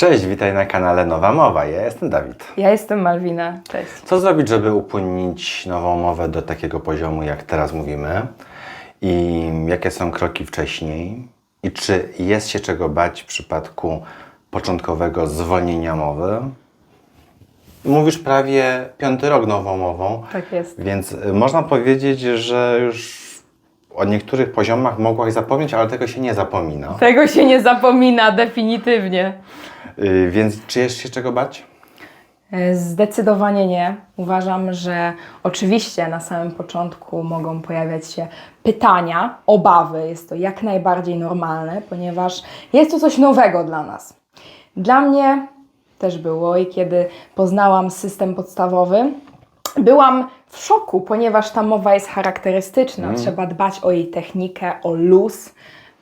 Cześć, witaj na kanale Nowa Mowa. Ja jestem Dawid. Ja jestem Malwina. Cześć. Co zrobić, żeby upłynnić nową mowę do takiego poziomu, jak teraz mówimy? I jakie są kroki wcześniej? I czy jest się czego bać w przypadku początkowego zwolnienia mowy? Mówisz prawie piąty rok nową mową, Tak jest. więc y, można powiedzieć, że już o niektórych poziomach mogłaś zapomnieć, ale tego się nie zapomina. Tego się nie zapomina, definitywnie. Y, Więc czy jest się czego bać? E, Zdecydowanie nie. Uważam, że oczywiście na samym początku mogą pojawiać się pytania, obawy. Jest to jak najbardziej normalne, ponieważ jest to coś nowego dla nas. Dla mnie też było i kiedy poznałam system podstawowy, byłam w szoku, ponieważ ta mowa jest charakterystyczna. Trzeba dbać o jej technikę, o luz.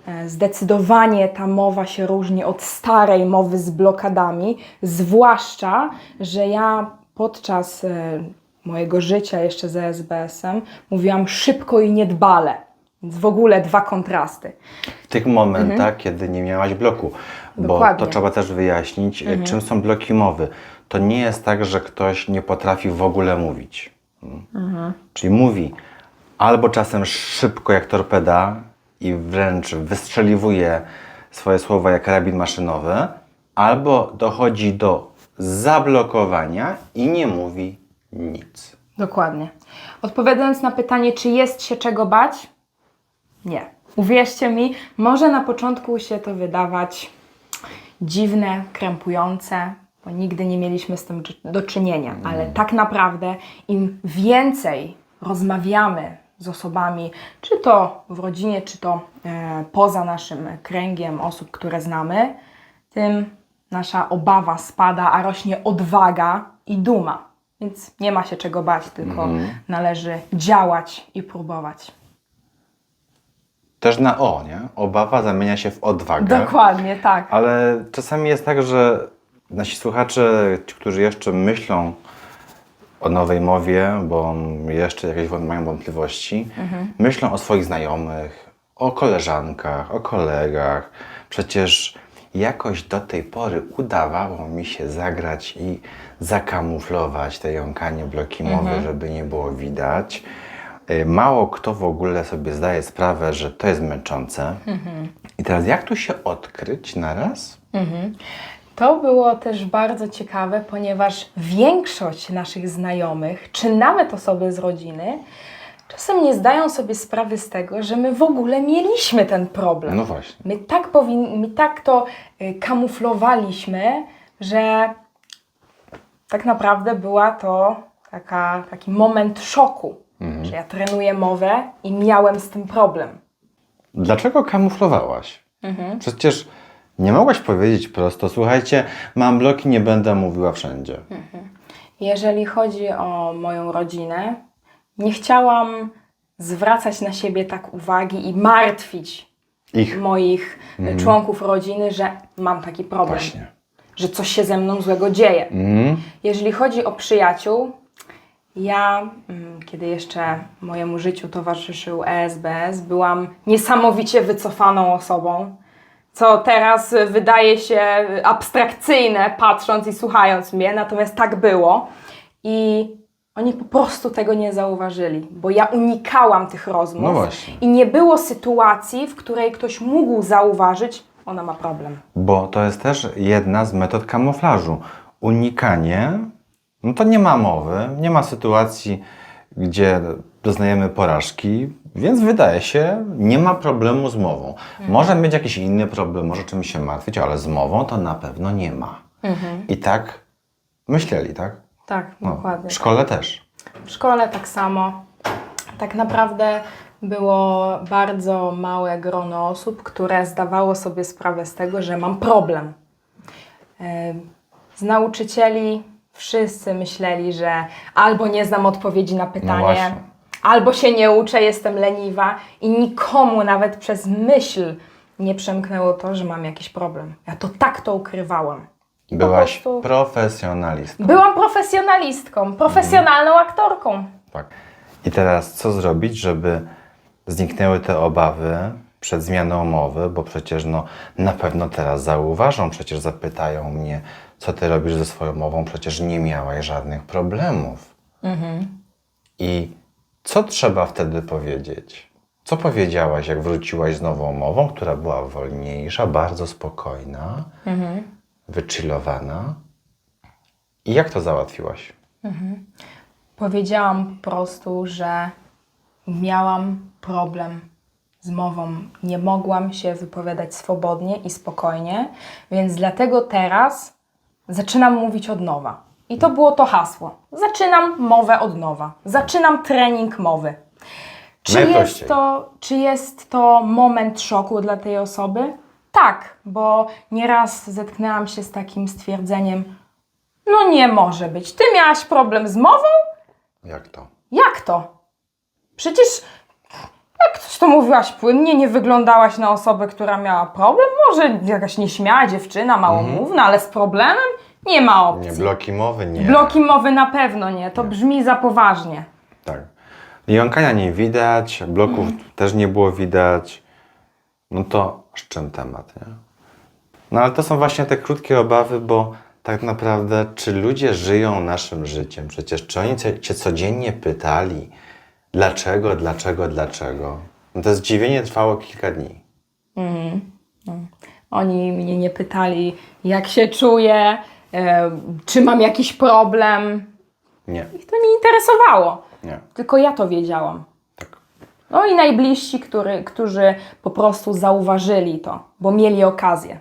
E, Zdecydowanie ta mowa się różni od starej mowy z blokadami, zwłaszcza, że ja podczas e, mojego życia jeszcze ze SBS-em mówiłam szybko i niedbale. Więc w ogóle dwa kontrasty. W tych momentach, kiedy nie miałaś bloku. Bo Dokładnie. to trzeba też wyjaśnić, y, czym są bloki mowy. To nie jest tak, że ktoś nie potrafi w ogóle mówić. Mm. Czyli mówi albo czasem szybko jak torpeda i wręcz wystrzeliwuje swoje słowa jak karabin maszynowy, albo dochodzi do zablokowania i nie mówi nic. Dokładnie. Odpowiadając na pytanie, czy jest się czego bać? Nie. Uwierzcie mi, może na początku się to wydawać dziwne, krępujące, bo nigdy nie mieliśmy z tym do- czynienia, ale tak naprawdę im więcej rozmawiamy z osobami, czy to w rodzinie, czy to e, poza naszym kręgiem osób, które znamy, tym nasza obawa spada, a rośnie odwaga i duma. Więc nie ma się czego bać, tylko należy działać i próbować. Też na o, nie? Obawa zamienia się w odwagę. Dokładnie, tak. Ale czasami jest tak, że nasi słuchacze, ci, którzy jeszcze myślą o nowej mowie, bo jeszcze jakieś mają wątpliwości, myślą o swoich znajomych, o koleżankach, o kolegach. Przecież jakoś do tej pory udawało mi się zagrać i zakamuflować te jąkanie bloki mowy, żeby nie było widać. Y, Mało kto w ogóle sobie zdaje sprawę, że to jest męczące. I teraz jak tu się odkryć na raz? To było też bardzo ciekawe, ponieważ większość naszych znajomych, czy nawet osoby z rodziny, czasem nie zdają sobie sprawy z tego, że my w ogóle mieliśmy ten problem. No właśnie. My tak, powin- my tak to y, kamuflowaliśmy, że tak naprawdę była to taka, taki moment szoku, że ja trenuję mowę i miałem z tym problem. Dlaczego kamuflowałaś? Przecież nie mogłaś powiedzieć prosto, słuchajcie, mam bloki, nie będę mówiła wszędzie. Jeżeli chodzi o moją rodzinę, nie chciałam zwracać na siebie tak uwagi i martwić Ich. moich y, członków rodziny, że mam taki problem, Właśnie. że coś się ze mną złego dzieje. Mm? Jeżeli chodzi o przyjaciół, ja, mm, kiedy jeszcze mojemu życiu towarzyszył ESBS, byłam niesamowicie wycofaną osobą, co teraz wydaje się abstrakcyjne, patrząc i słuchając mnie, natomiast tak było. I oni po prostu tego nie zauważyli, bo ja unikałam tych rozmów No i nie było sytuacji, w której ktoś mógł zauważyć, ona ma problem. Bo to jest też jedna z metod kamuflażu. Unikanie, no to nie ma mowy, nie ma sytuacji, gdzie doznajemy porażki, więc wydaje się, nie ma problemu z mową. Może mieć jakiś inny problem, może czymś się martwić, ale z mową to na pewno nie ma. I tak myśleli, tak? Tak, No, dokładnie. w szkole też. W szkole tak samo. Tak naprawdę było bardzo małe grono osób, które zdawało sobie sprawę z tego, że mam problem. Em, Z nauczycieli wszyscy myśleli, że albo nie znam odpowiedzi na pytanie, właśnie. albo się nie uczę, jestem leniwa i nikomu nawet przez myśl nie przemknęło to, że mam jakiś problem. Ja to tak to ukrywałam. Byłaś prostu- profesjonalistką. Byłam profesjonalistką, profesjonalną aktorką. Tak. I teraz co zrobić, żeby zniknęły te obawy przed zmianą mowy, bo przecież no, na pewno teraz zauważą, przecież zapytają mnie, co ty robisz ze swoją mową, przecież nie miałaś żadnych problemów. I co trzeba wtedy powiedzieć? Co powiedziałaś, jak wróciłaś z nową mową, która była wolniejsza, bardzo spokojna, wychillowana? I jak to załatwiłaś? Powiedziałam po prostu, że miałam problem z mową. Nie mogłam się wypowiadać swobodnie i spokojnie, więc dlatego teraz zaczynam mówić od nowa. I to było to hasło. Zaczynam mowę od nowa. Zaczynam trening mowy. Czy jest, to, czy jest to moment szoku dla tej osoby? Tak, bo nieraz zetknęłam się z takim stwierdzeniem: No nie może być. Ty miałaś problem z mową? Jak to? Jak to? Przecież jak coś to mówiłaś płynnie, nie wyglądałaś na osobę, która miała problem? Może jakaś nieśmiała dziewczyna, małomówna, ale z problemem? Nie ma opcji. Nie, bloki mowy? Nie. Bloki mowy na pewno nie, to brzmi za poważnie. Tak. Jąkania nie widać, bloków też nie było widać. No to z czym temat, nie? No ale to są właśnie te krótkie obawy, bo tak naprawdę, czy ludzie żyją naszym życiem? Przecież czy oni cię- cię codziennie pytali, dlaczego, dlaczego, dlaczego? No to zdziwienie trwało kilka dni. Oni mnie nie pytali, jak się czuję, e, czy mam jakiś problem. Nie, Ich to nie interesowało. nie. Tylko ja to wiedziałam. Tak. No i najbliżsi, który, którzy po prostu zauważyli to, bo mieli okazję.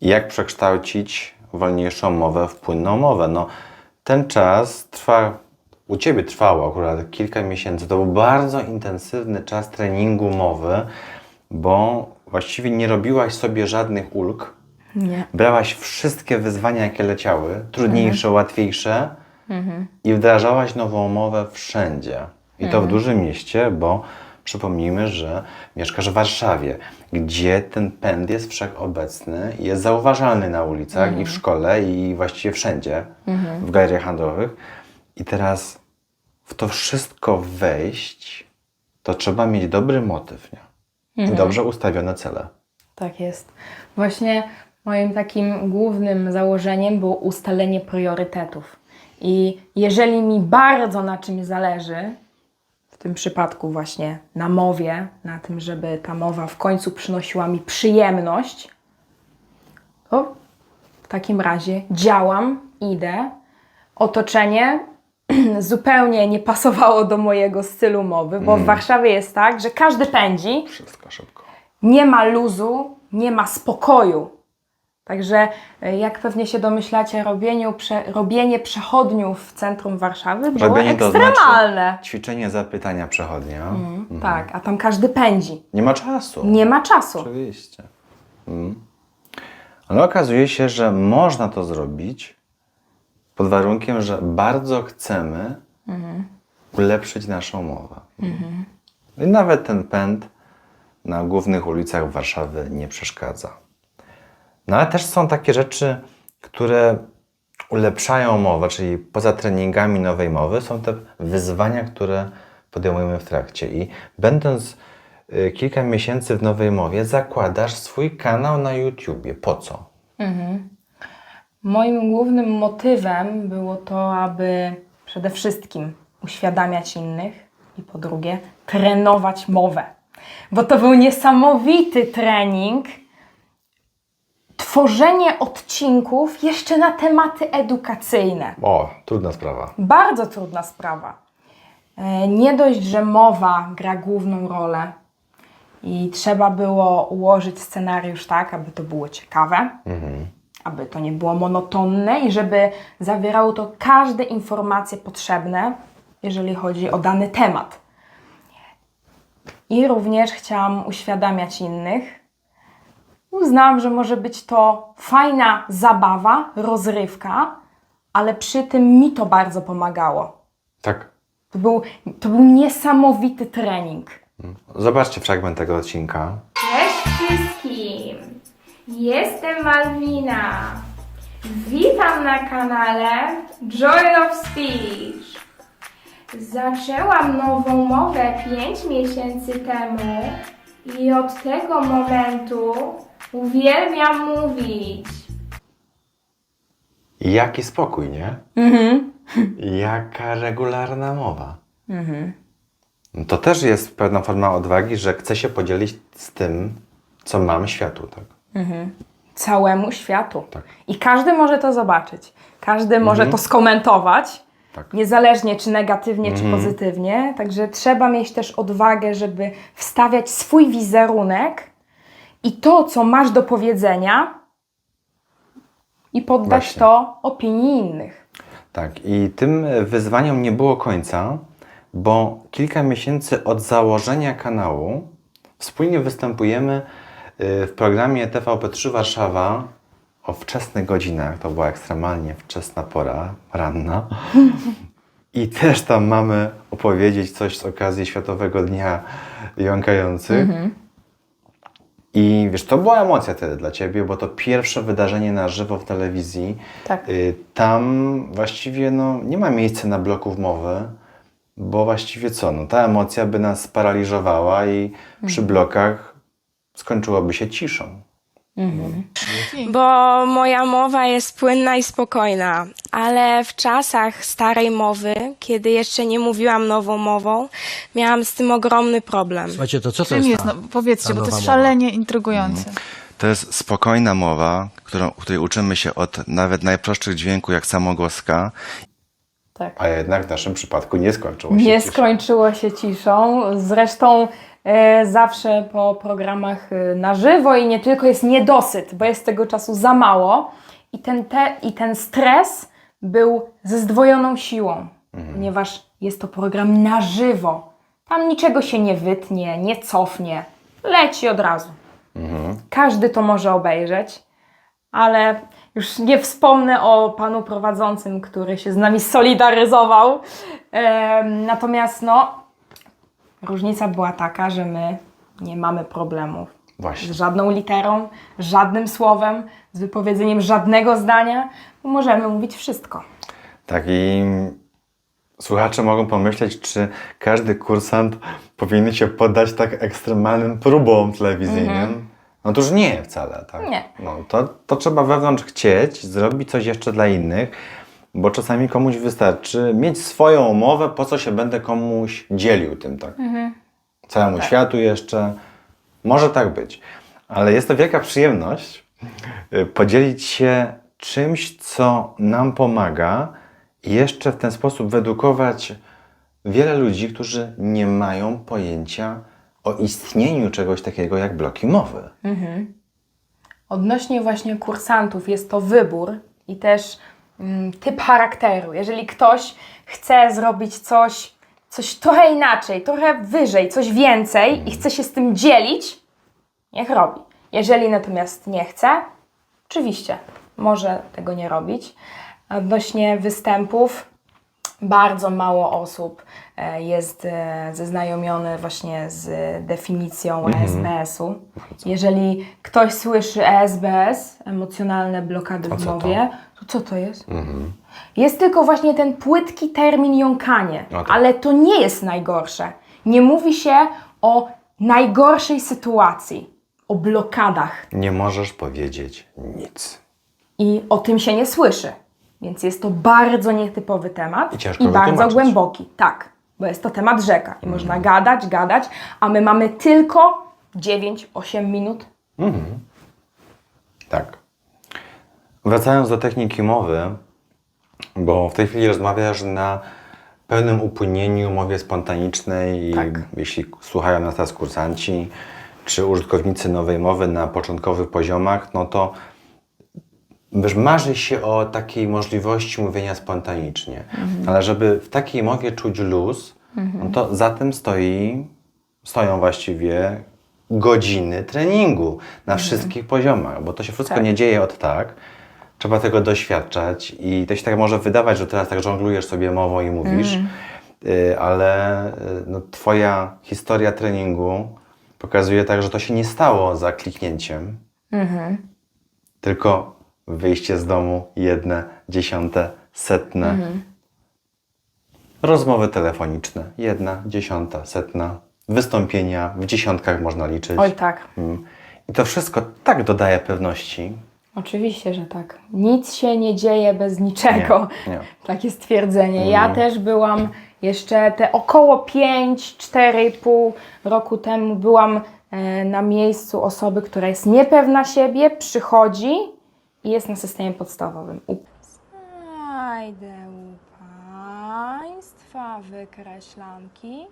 I Jak przekształcić wolniejszą mowę w płynną mowę? No, ten czas trwa, u Ciebie trwało akurat kilka miesięcy. To był bardzo intensywny czas treningu mowy, bo właściwie nie robiłaś sobie żadnych ulg. Nie. Brałaś wszystkie wyzwania, jakie leciały, trudniejsze, łatwiejsze i wdrażałaś nową mowę wszędzie. I to w dużym mieście, bo przypomnijmy, że mieszkasz w Warszawie, gdzie ten pęd jest wszechobecny i jest zauważalny na ulicach i w szkole i właściwie wszędzie, w galeriach handlowych. I teraz w to wszystko wejść, to trzeba mieć dobry motyw, nie? I dobrze ustawione cele. Tak jest. Właśnie moim takim głównym założeniem było ustalenie priorytetów. I jeżeli mi bardzo na czymś zależy, w tym przypadku właśnie na mowie, na tym, żeby ta mowa w końcu przynosiła mi przyjemność, to w takim razie działam, idę. Otoczenie zupełnie nie pasowało do mojego stylu mowy, bo w Warszawie jest tak, że każdy pędzi, Wszystko szybko. nie ma luzu, nie ma spokoju. Także, e, jak pewnie się domyślacie, robieniu, prze, robienie przechodniów w centrum Warszawy było Robienie to ekstremalne. znaczy ćwiczenie zapytania przechodnia. Tak, a tam każdy pędzi. Nie ma czasu. Nie ma czasu. Oczywiście. Mm. Ale okazuje się, że można to zrobić pod warunkiem, że bardzo chcemy ulepszyć naszą mowę. I nawet ten pęd na głównych ulicach Warszawy nie przeszkadza. No ale też są takie rzeczy, które ulepszają mowę, czyli poza treningami nowej mowy są te wyzwania, które podejmujemy w trakcie. I będąc y, kilka miesięcy w nowej mowie, zakładasz swój kanał na YouTubie. Po co? Moim głównym motywem było to, aby przede wszystkim uświadamiać innych i po drugie trenować mowę. Bo to był niesamowity trening. Tworzenie odcinków jeszcze na tematy edukacyjne. O, trudna sprawa. Bardzo trudna sprawa. E, Nie dość, że mowa gra główną rolę i trzeba było ułożyć scenariusz tak, aby to było ciekawe, aby to nie było monotonne i żeby zawierało to każde informacje potrzebne, jeżeli chodzi o dany temat. I również chciałam uświadamiać innych. Uznałam, że może być to fajna zabawa, rozrywka, ale przy tym mi to bardzo pomagało. Tak. To był, to był niesamowity trening. Zobaczcie fragment tego odcinka. Jestem Malwina. Witam na kanale Joy of Speech. Zaczęłam nową mowę 5 miesięcy temu I od tego momentu uwielbiam mówić. Jaki spokój, nie? Jaka regularna mowa. To też jest pewna forma odwagi, że chcę się podzielić z tym, co mam światu, tak? Całemu światu. Tak. I każdy może to zobaczyć. Każdy może to skomentować. Tak. Niezależnie czy negatywnie, czy pozytywnie. Także trzeba mieć też odwagę, żeby wstawiać swój wizerunek i to, co masz do powiedzenia, i poddać Właśnie. to opinii innych. Tak, i tym wyzwaniom nie było końca, bo kilka miesięcy od założenia kanału wspólnie występujemy w programie TVP3 Warszawa o wczesnych godzinach. To była ekstremalnie wczesna pora, ranna. I też tam mamy opowiedzieć coś z okazji Światowego Dnia Jąkających. I wiesz, to była emocja wtedy dla Ciebie, bo to pierwsze wydarzenie na żywo w telewizji. Tak. Y, Tam właściwie no, nie ma miejsca na bloków mowy, bo właściwie co, no, ta emocja by nas sparaliżowała i przy blokach skończyłoby się ciszą. Bo moja mowa jest płynna i spokojna, ale w czasach starej mowy, kiedy jeszcze nie mówiłam nową mową, miałam z tym ogromny problem. Słuchajcie, to co to Czym jest? jest? ta- No, powiedzcie, ta bo to jest mowa? szalenie intrygujące. To jest spokojna mowa, którą, której uczymy się od nawet najprostszych dźwięków, jak samogłoska, Tak. a jednak w naszym przypadku nie skończyło się Nie ciszą. skończyło się ciszą. Zresztą e, zawsze po programach e, na żywo i nie tylko jest niedosyt, bo jest tego czasu za mało. I ten, te, i ten stres był ze zdwojoną siłą, ponieważ jest to program na żywo. Tam niczego się nie wytnie, nie cofnie, leci od razu. Każdy to może obejrzeć, ale już nie wspomnę o panu prowadzącym, który się z nami solidaryzował. Natomiast no, różnica była taka, że my nie mamy problemów Właśnie. z żadną literą, żadnym słowem, z wypowiedzeniem żadnego zdania. Możemy mówić wszystko. Tak i słuchacze mogą pomyśleć, czy każdy kursant powinien się poddać tak ekstremalnym próbom telewizyjnym. No to już nie wcale, tak? Nie. No, to, to trzeba wewnątrz chcieć, zrobić coś jeszcze dla innych, bo czasami komuś wystarczy mieć swoją umowę, po co się będę komuś dzielił tym, tak? Całemu światu jeszcze. Może tak być. Ale jest to wielka przyjemność y, podzielić się czymś, co nam pomaga i jeszcze w ten sposób wyedukować wiele ludzi, którzy nie mają pojęcia o istnieniu czegoś takiego jak bloki mowy. Odnośnie właśnie kursantów, jest to wybór i też mm, typ charakteru. Jeżeli ktoś chce zrobić coś, coś trochę inaczej, trochę wyżej, coś więcej i chce się z tym dzielić, niech robi. Jeżeli natomiast nie chce, oczywiście może tego nie robić. Odnośnie występów, bardzo mało osób jest e, zeznajomione właśnie z definicją ESBS-u. Jeżeli ktoś słyszy ESBS, emocjonalne blokady w mowie, to co to jest? Jest tylko właśnie ten płytki termin jąkanie, No tak. ale to nie jest najgorsze. Nie mówi się o najgorszej sytuacji, o blokadach Nie możesz powiedzieć nic. i o tym się nie słyszy. Więc jest to bardzo nietypowy temat I ciężko bardzo głęboki. Tak, bo jest to temat rzeka i Mhm. można gadać, gadać, a my mamy tylko 9-8 minut. Tak. Wracając do techniki mowy, bo w tej chwili rozmawiasz na pełnym upłynieniu, mowie spontanicznej i Tak. jeśli słuchają nas teraz kursanci czy użytkownicy nowej mowy na początkowych poziomach, no to wiesz, marzy się o takiej możliwości mówienia spontanicznie. Ale żeby w takiej mowie czuć luz, no to za tym stoi, stoją właściwie godziny treningu na wszystkich poziomach, bo to się wszystko Tak. nie dzieje od tak. Trzeba tego doświadczać i to się tak może wydawać, że teraz tak żonglujesz sobie mową i mówisz, y, ale y, no, twoja historia treningu pokazuje tak, że to się nie stało za kliknięciem, tylko wyjście z domu jedne, dziesiąte, setne. Rozmowy telefoniczne jedna, dziesiąta, setna. wystąpienia w dziesiątkach można liczyć. Oj tak, Mm. I to wszystko tak dodaje pewności. oczywiście, że tak. Nic się nie dzieje bez niczego. Nie, nie. Takie stwierdzenie. Ja też byłam jeszcze te około 5-4,5 roku temu byłam e, na miejscu osoby, która jest niepewna siebie, przychodzi i jest na systemie podstawowym. Znajdę u Państwa wykreślanki.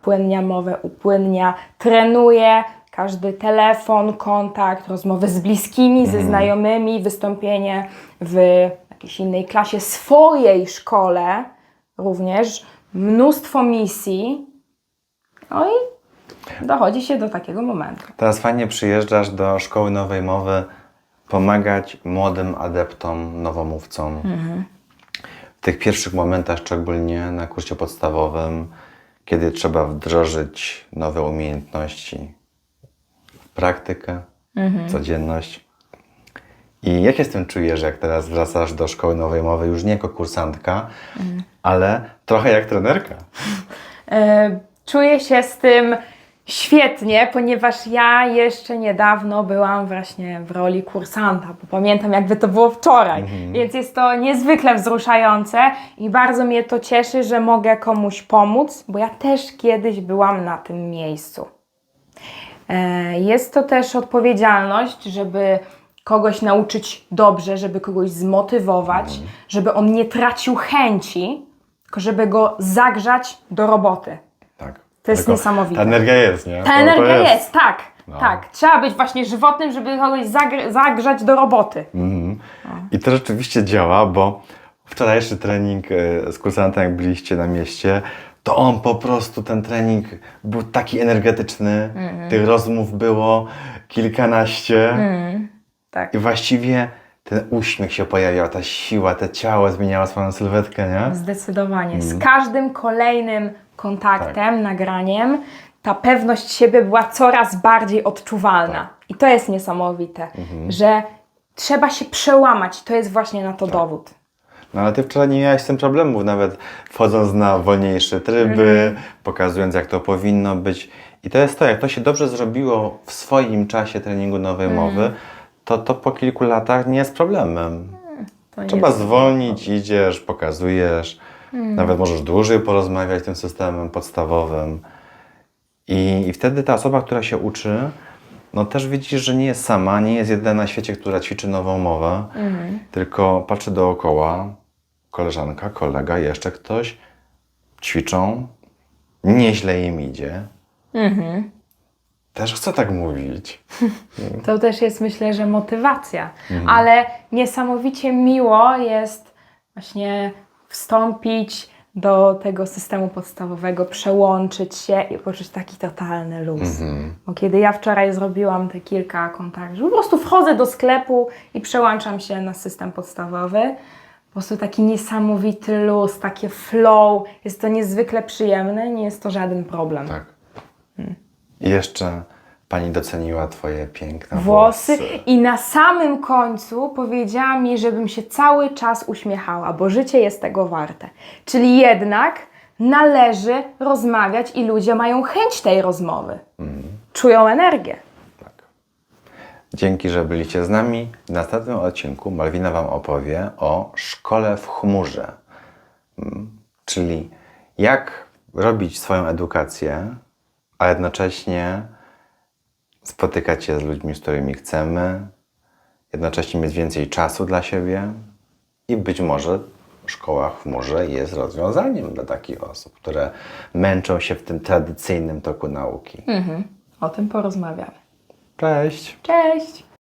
Upłynnia mowę, upłynnia, trenuje każdy telefon, kontakt, rozmowy z bliskimi, ze znajomymi, wystąpienie w jakiejś innej klasie, swojej szkole również, mnóstwo misji. No i dochodzi się do takiego momentu. Teraz fajnie przyjeżdżasz do szkoły nowej mowy pomagać młodym adeptom, nowomówcom. W tych pierwszych momentach, szczególnie na kursie podstawowym, kiedy trzeba wdrożyć nowe umiejętności w praktykę, w codzienność. I jak się z tym czujesz, jak teraz wracasz do szkoły nowej mowy, już nie jako kursantka, ale trochę jak trenerka? E, Czuję się z tym świetnie, ponieważ ja jeszcze niedawno byłam właśnie w roli kursanta, bo pamiętam jakby to było wczoraj, więc jest to niezwykle wzruszające i bardzo mnie to cieszy, że mogę komuś pomóc, bo ja też kiedyś byłam na tym miejscu. E, Jest to też odpowiedzialność, żeby kogoś nauczyć dobrze, żeby kogoś zmotywować, żeby on nie tracił chęci, tylko żeby go zagrzać do roboty. To jest niesamowite. Ta energia jest, nie? Ta energia jest. tak, No. tak. Trzeba być właśnie żywotnym, żeby kogoś zagr- zagrzać do roboty. Mhm. I to rzeczywiście działa, bo wczorajszy trening e, z kursantem, jak byliście na mieście, to on po prostu, ten trening był taki energetyczny, tych rozmów było kilkanaście Tak. i właściwie ten uśmiech się pojawiał, ta siła, te ciało zmieniało swoją sylwetkę, nie? Zdecydowanie. Mhm. Z każdym kolejnym kontaktem, Tak. nagraniem, ta pewność siebie była coraz bardziej odczuwalna. Tak. I to jest niesamowite, Mhm. że trzeba się przełamać. To jest właśnie na Tak. to dowód. No ale ty wczoraj nie miałeś z tym problemów, nawet wchodząc na wolniejsze tryby, pokazując jak to powinno być. I to jest to, jak to się dobrze zrobiło w swoim czasie treningu nowej mowy, to to po kilku latach nie jest problemem. To Trzeba jest- zwolnić, idziesz, pokazujesz, nawet możesz dłużej porozmawiać tym systemem podstawowym. I, I wtedy ta osoba, która się uczy, no też widzi, że nie jest sama, nie jest jedyna na świecie, która ćwiczy nową mowę, tylko patrzy dookoła, koleżanka, kolega, jeszcze ktoś, ćwiczą, nieźle im idzie. Też chcę tak mówić. To też jest, myślę, że motywacja. Mhm. Ale niesamowicie miło jest właśnie wstąpić do tego systemu podstawowego, przełączyć się i poczuć taki totalny luz. Mhm. Bo kiedy ja wczoraj zrobiłam te kilka kontaktów, po prostu wchodzę do sklepu i przełączam się na system podstawowy, po prostu taki niesamowity luz, takie flow. Jest to niezwykle przyjemne, nie jest to żaden problem. Tak. I jeszcze pani doceniła twoje piękne włosy włosy. i na samym końcu powiedziała mi, żebym się cały czas uśmiechała, bo życie jest tego warte. Czyli jednak należy rozmawiać i ludzie mają chęć tej rozmowy. Czują energię. Dzięki, że byliście z nami. W następnym odcinku Malwina Wam opowie o szkole w chmurze. Mm, Czyli jak robić swoją edukację, a jednocześnie spotykać się z ludźmi, z którymi chcemy, jednocześnie mieć więcej czasu dla siebie i być może szkoła w chmurze jest rozwiązaniem dla takich osób, które męczą się w tym tradycyjnym toku nauki. O tym porozmawiamy. Cześć! Cześć!